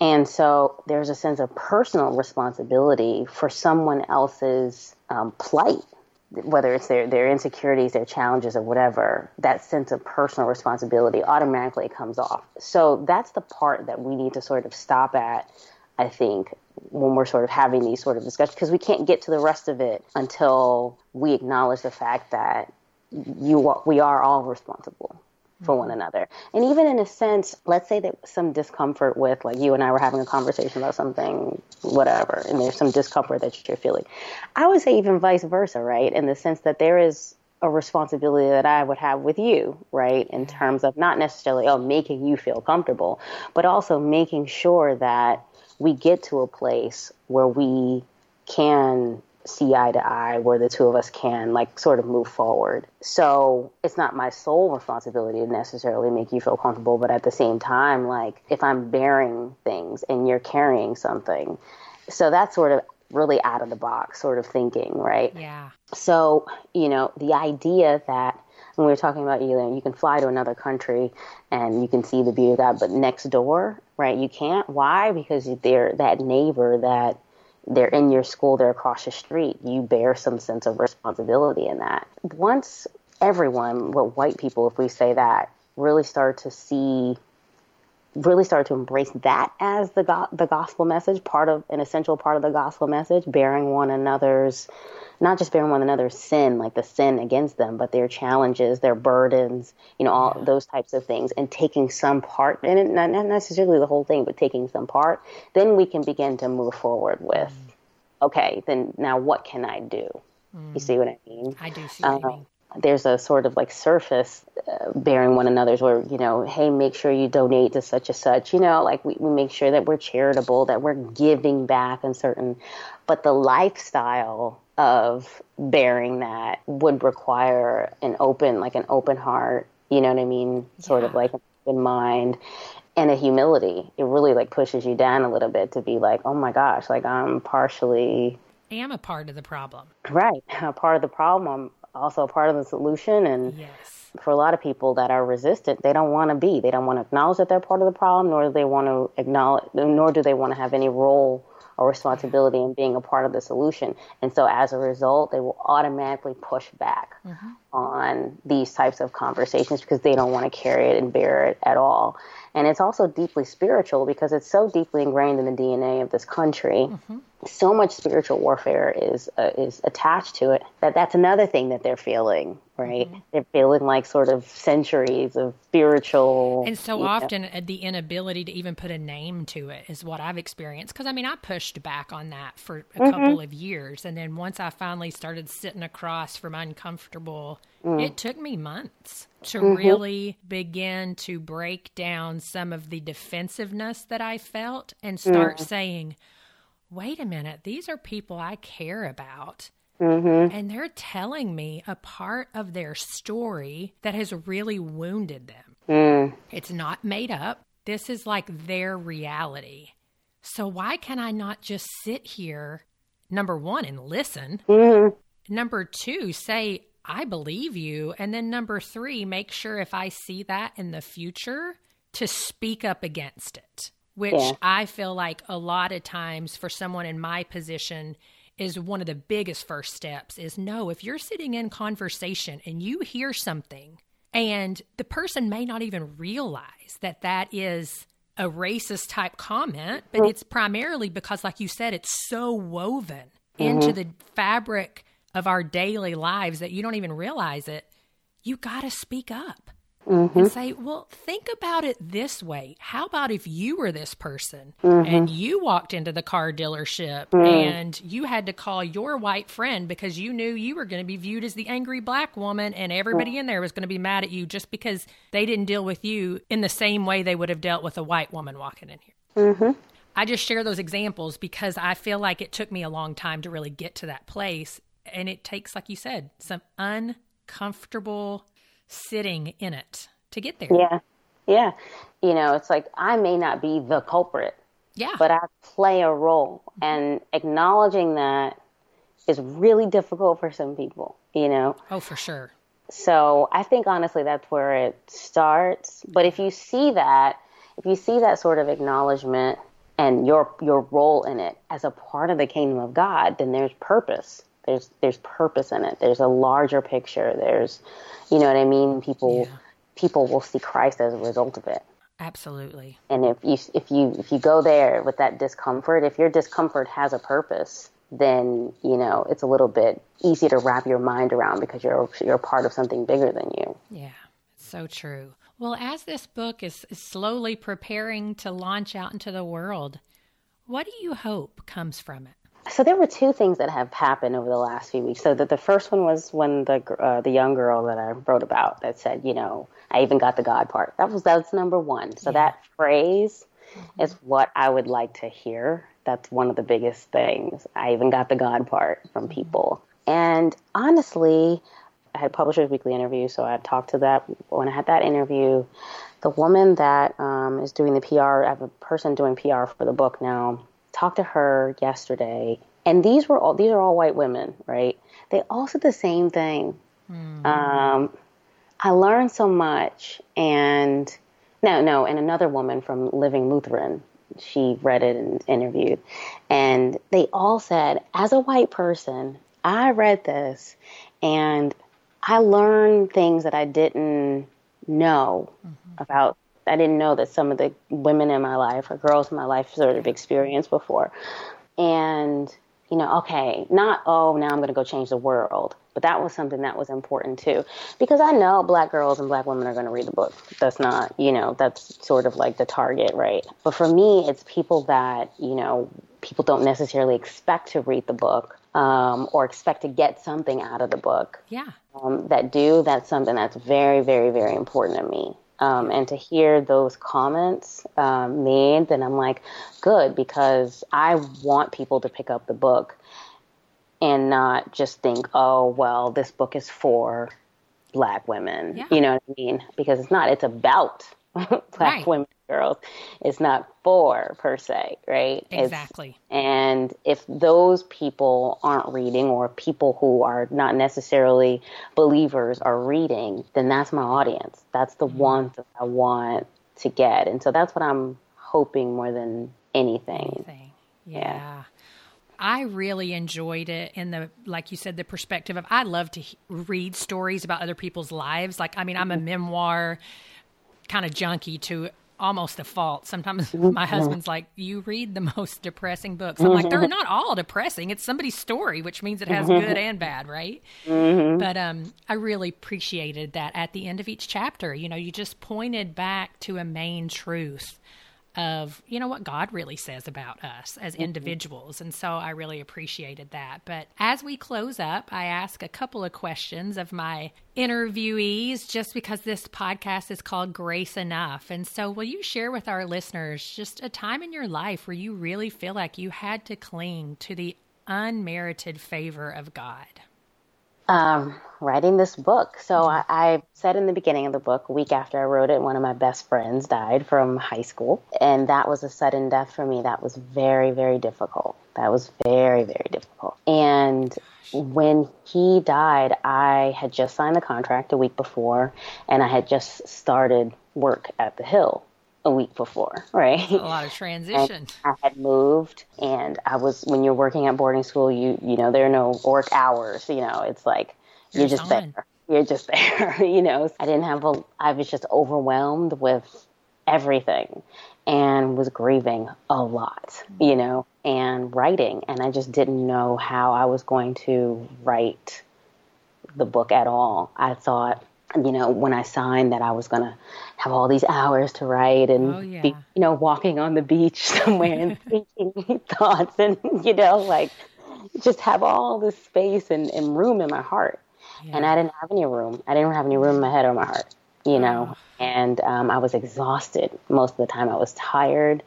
Speaker 2: And so there's a sense of personal responsibility for someone else's um, plight, whether it's their, their insecurities, their challenges, or whatever. That sense of personal responsibility automatically comes off. So that's the part that we need to sort of stop at, I think, when we're sort of having these sort of discussions, because we can't get to the rest of it until we acknowledge the fact that you we are all responsible for one mm-hmm. another. And even in a sense, let's say that some discomfort with, like you and I were having a conversation about something, whatever, and there's some discomfort that you're feeling. I would say even vice versa, right? In the sense that there is a responsibility that I would have with you, right? In mm-hmm. terms of not necessarily, oh, making you feel comfortable, but also making sure that we get to a place where we can see eye to eye where the two of us can like sort of move forward. So it's not my sole responsibility to necessarily make you feel comfortable, but at the same time, like if I'm bearing things and you're carrying something, so that's sort of really out of the box sort of thinking, right?
Speaker 1: Yeah.
Speaker 2: So, you know, the idea that when we were talking about you you can fly to another country and you can see the beauty of that, but next door, right, you can't. Why? Because they're that neighbor that they're in your school, they're across the street. You bear some sense of responsibility in that. Once everyone, what white people, if we say that, really start to see, really start to embrace that as the go- the gospel message, part of an essential part of the gospel message, bearing one another's not just bearing one another's sin, like the sin against them, but their challenges, their burdens, you know, all those types of things, and taking some part, and not necessarily the whole thing, but taking some part, then we can begin to move forward with, mm. okay, then now what can I do? Mm. You see what I mean?
Speaker 1: I do see what you mean
Speaker 2: there's a sort of like surface uh, bearing one another's where you know hey make sure you donate to such and such you know like we, we make sure that we're charitable that we're giving back and certain but the lifestyle of bearing that would require an open, like an open heart, you know what I mean? Sort yeah. of like an open mind and a humility. It really like pushes you down a little bit to be like, oh my gosh, like I'm partially.
Speaker 1: am a part of the problem.
Speaker 2: Right. A part of the problem. Also a part of the solution. And
Speaker 1: yes.
Speaker 2: for a lot of people that are resistant, they don't want to be. They don't want to acknowledge that they're part of the problem, nor do they want to acknowledge, nor do they want to have any role or responsibility in being a part of the solution. And so as a result, they will automatically push back mm-hmm. on these types of conversations because they don't want to carry it and bear it at all. And it's also deeply spiritual because it's so deeply ingrained in the DNA of this country. Mm-hmm so much spiritual warfare is uh, is attached to it that that's another thing that they're feeling right mm-hmm. they're feeling like sort of centuries of spiritual
Speaker 1: and so often know. Uh, the inability to even put a name to it is what i've experienced because i mean i pushed back on that for a mm-hmm. couple of years and then once i finally started sitting across from uncomfortable mm. it took me months to mm-hmm. really begin to break down some of the defensiveness that i felt and start mm. saying wait a minute, these are people I care about. Mm-hmm. And they're telling me a part of their story that has really wounded them. Mm. It's not made up. This is like their reality. So, why can I not just sit here, number one, and listen? Mm-hmm. Number two, say, I believe you. And then number three, make sure if I see that in the future to speak up against it which yeah. I feel like a lot of times for someone in my position is one of the biggest first steps is no, if you're sitting in conversation and you hear something and the person may not even realize that that is a racist type comment, but mm-hmm. it's primarily because, like you said, it's so woven mm-hmm. into the fabric of our daily lives that you don't even realize it. You got to speak up mm-hmm. and say, well, think about it this way. How about if you were this person mm-hmm. and you walked into the car dealership mm. and you had to call your white friend because you knew you were going to be viewed as the angry black woman and everybody mm. in there was going to be mad at you just because they didn't deal with you in the same way they would have dealt with a white woman walking in here. Mm-hmm. I just share those examples because I feel like it took me a long time to really get to that place. And it takes, like you said, some uncomfortable sitting in it to get there.
Speaker 2: Yeah. Yeah. You know, it's like I may not be the culprit.
Speaker 1: Yeah.
Speaker 2: But I play a role. Mm-hmm. And acknowledging that is really difficult for some people, you know?
Speaker 1: Oh, for sure.
Speaker 2: So I think honestly that's where it starts. But if you see that, if you see that sort of acknowledgement and your your role in it as a part of the kingdom of God, then there's purpose. There's there's purpose in it. There's a larger picture. There's you know what I mean? People yeah. people will see Christ as a result of it.
Speaker 1: Absolutely.
Speaker 2: And if you if you if you go there with that discomfort, if your discomfort has a purpose, then you know it's a little bit easy to wrap your mind around because you're you're part of something bigger than you.
Speaker 1: Yeah, so true. Well, as this book is, is slowly preparing to launch out into the world, what do you hope comes from it?
Speaker 2: So there were two things that have happened over the last few weeks. So the, the first one was when the uh, the young girl that I wrote about that said, you know, I even got the God part. That was that's number one. So yeah. that phrase mm-hmm. is what I would like to hear that's one of the biggest things. I even got the God part from mm-hmm. people. And honestly, I had Publishers Weekly interview, so I talked to that when I had that interview. The woman that um, is doing the PR, I have a person doing PR for the book now. Talked to her yesterday, and these were all these are all white women, right? They all said the same thing. Mm. Um, I learned so much, and no, no, and another woman from Living Lutheran she read it and interviewed. And they all said, as a white person, I read this and I learned things that I didn't know mm-hmm. about. I didn't know that some of the women in my life or girls in my life sort of experienced before. And, you know, okay, not, oh, now I'm going to go change the world. But that was something that was important too, because I know black girls and black women are going to read the book. That's not, you know, that's sort of like the target, right? But for me, it's people that, you know, people don't necessarily expect to read the book um, or expect to get something out of the book.
Speaker 1: Yeah.
Speaker 2: Um, that do, that's something that's very, very, very important to me. Um, and to hear those comments um, made, then I'm like, good, because I want people to pick up the book and not just think, oh, well, this book is for black women. Yeah. You know what I mean? Because it's not, it's about (laughs) black right. women girls. It's not for per se, right?
Speaker 1: Exactly.
Speaker 2: It's, and if those people aren't reading or people who are not necessarily believers are reading, then that's my audience. That's the mm-hmm. one that I want to get. And so that's what I'm hoping more than anything.
Speaker 1: anything. yeah. yeah. I really enjoyed it in the, like you said, the perspective of I love to read stories about other people's lives. Like, I mean, I'm a mm-hmm. memoir kind of junkie to almost a fault. Sometimes (laughs) mm-hmm. my husband's like, "You read the most depressing books." I'm like, "They're mm-hmm. not all depressing. It's somebody's story, which means it has good and bad, right?" Mm-hmm. But um, I really appreciated that at the end of each chapter. You know, you just pointed back to a main truth of you know what God really says about us as mm-hmm. individuals. And so I really appreciated that. But as we close up I ask a couple of questions of my interviewees just because this podcast is called Grace Enough. And so will you share with our listeners just a time in your life where you really feel like you had to cling to the unmerited favor of God
Speaker 2: um, writing this book. So I, I, said in the beginning of the book, a week after I wrote it, one of my best friends died from high school. And that was a sudden death for me. That was very, very difficult. That was very, very difficult. And when he died, I had just signed the contract a week before, and I had just started work at the Hill a week before, right?
Speaker 1: a lot of transition. (laughs)
Speaker 2: And I had moved, and I was when you're working at boarding school, you you know there are no work hours. You know, it's like you're, you're just there. You're just (laughs) there. you know, I didn't have a. I was just overwhelmed with everything, and was grieving a lot. You mm-hmm. know, and writing, and I just didn't know how I was going to write the book at all. I thought you know, when I signed that I was going to have all these hours to write and oh, yeah. be, you know, walking on the beach (laughs) somewhere and (laughs) thinking (laughs) thoughts and, you know, like just have all this space and, and room in my heart. Yeah. And I didn't have any room. I didn't have any room in my head or my heart, you know, oh. and um, I was exhausted most of the time. I was tired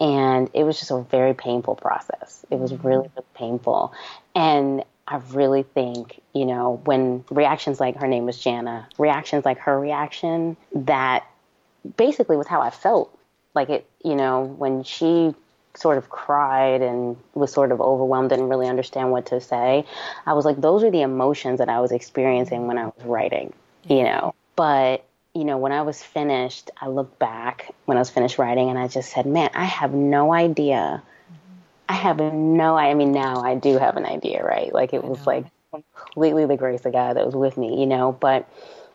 Speaker 2: And it was just a very painful process. It was really, really painful. And I really think, you know, when reactions like her name was Jana, reactions like her reaction, that basically was how I felt. Like it, you know, when she sort of cried and was sort of overwhelmed, didn't really understand what to say, I was like, those are the emotions that I was experiencing when I was writing, you know. But you know, when I was finished, I looked back when I was finished writing and I just said, man, I have no idea. I have no, I mean, now I do have an idea, right? Like it was like completely the grace of God that was with me, you know, but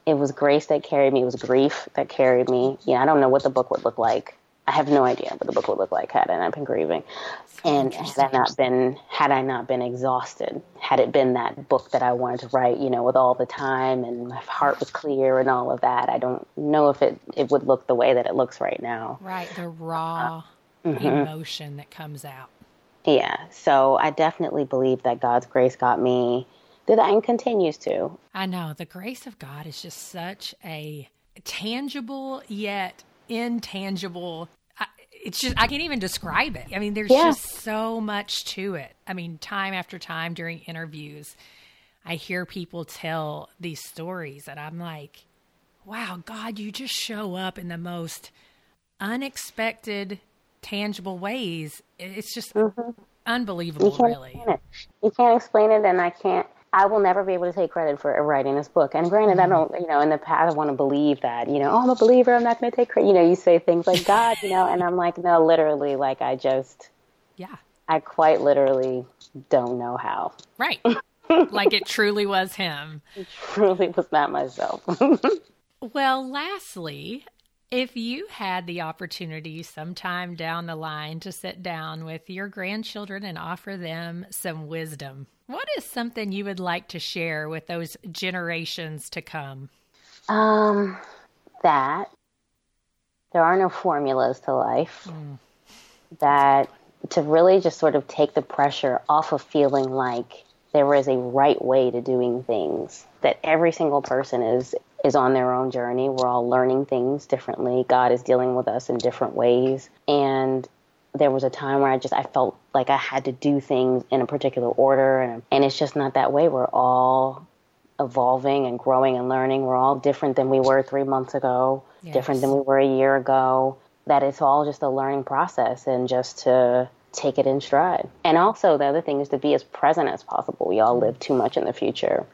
Speaker 2: it was grace that carried me. It was grief that carried me. You know, I don't know what the book would look like I have no idea what the book would look like had I not been grieving. And had I not been had I not been exhausted, had it been that book that I wanted to write, you know, with all the time and my heart was clear and all of that, I don't know if it, it would look the way that it looks right now.
Speaker 1: Right, the raw uh, mm-hmm. emotion that comes out.
Speaker 2: Yeah. So I definitely believe that God's grace got me through that and continues to.
Speaker 1: I know. The grace of God is just such a tangible yet intangible it's just I can't even describe it. I mean, there's yeah. just so much to it. I mean, time after time during interviews, I hear people tell these stories and I'm like, wow, God, you just show up in the most unexpected, tangible ways. It's just mm-hmm. unbelievable,
Speaker 2: you
Speaker 1: really.
Speaker 2: You can't explain it, and I can't I will never be able to take credit for writing this book. And granted, mm-hmm. I don't, you know, in the past, I want to believe that, you know, oh, I'm a believer. I'm not going to take credit. You know, you say things like God, you know, and I'm like, no, literally, like I just,
Speaker 1: yeah,
Speaker 2: I quite literally don't know how.
Speaker 1: Right. (laughs) like it truly was him.
Speaker 2: It truly was not myself. (laughs)
Speaker 1: well, lastly, if you had the opportunity sometime down the line to sit down with your grandchildren and offer them some wisdom, what is something you would like to share with those generations to come?
Speaker 2: Um, that there are no formulas to life. Mm. That to really just sort of take the pressure off of feeling like there is a right way to doing things. That every single person is is on their own journey. We're all learning things differently. God is dealing with us in different ways, and there was a time where I just I felt like I had to do things in a particular order and and it's just not that way. We're all evolving and growing and learning. We're all different than we were 3 months ago, yes. different than we were a year ago. That it's all just a learning process and just to take it in stride. And also the other thing is to be as present as possible. We all mm-hmm. live too much in the future.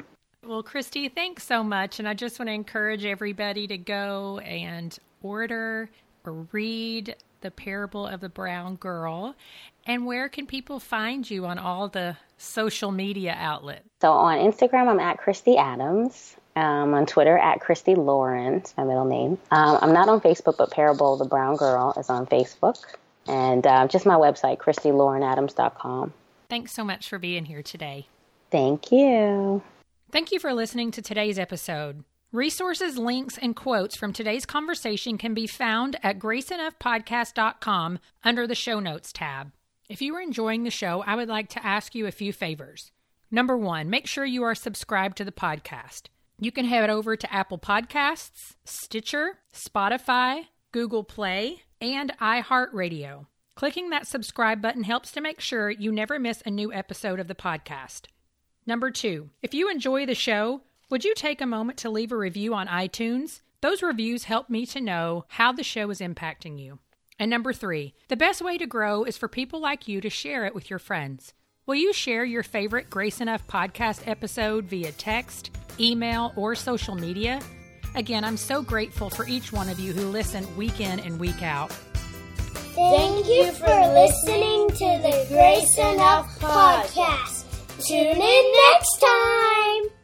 Speaker 1: Well, Khristi, thanks so much. And I just want to encourage everybody to go and order or read the parable of the brown girl. And where can people find you on all the social media outlets?
Speaker 2: So on Instagram, I'm at Khristi Adams. Um, on Twitter, at Khristi Lawrence, my middle name. Um, I'm not on Facebook, but Parable of the Brown Girl is on Facebook. And uh, just my website, KhristiLaurenAdams.com.
Speaker 1: Thanks so much for being here today.
Speaker 2: Thank you.
Speaker 1: Thank you for listening to today's episode. Resources, links, and quotes from today's conversation can be found at graceenoughpodcast.com under the show notes tab. If you are enjoying the show, I would like to ask you a few favors. Number one, make sure you are subscribed to the podcast. You can head over to Apple Podcasts, Stitcher, Spotify, Google Play, and iHeartRadio. Clicking that subscribe button helps to make sure you never miss a new episode of the podcast. Number two, if you enjoy the show, would you take a moment to leave a review on iTunes? Those reviews help me to know how the show is impacting you. And number three, the best way to grow is for people like you to share it with your friends. Will you share your favorite Grace Enough podcast episode via text, email, or social media? Again, I'm so grateful for each one of you who listen week in and week out.
Speaker 3: Thank you for listening to the Grace Enough podcast. Tune in next time.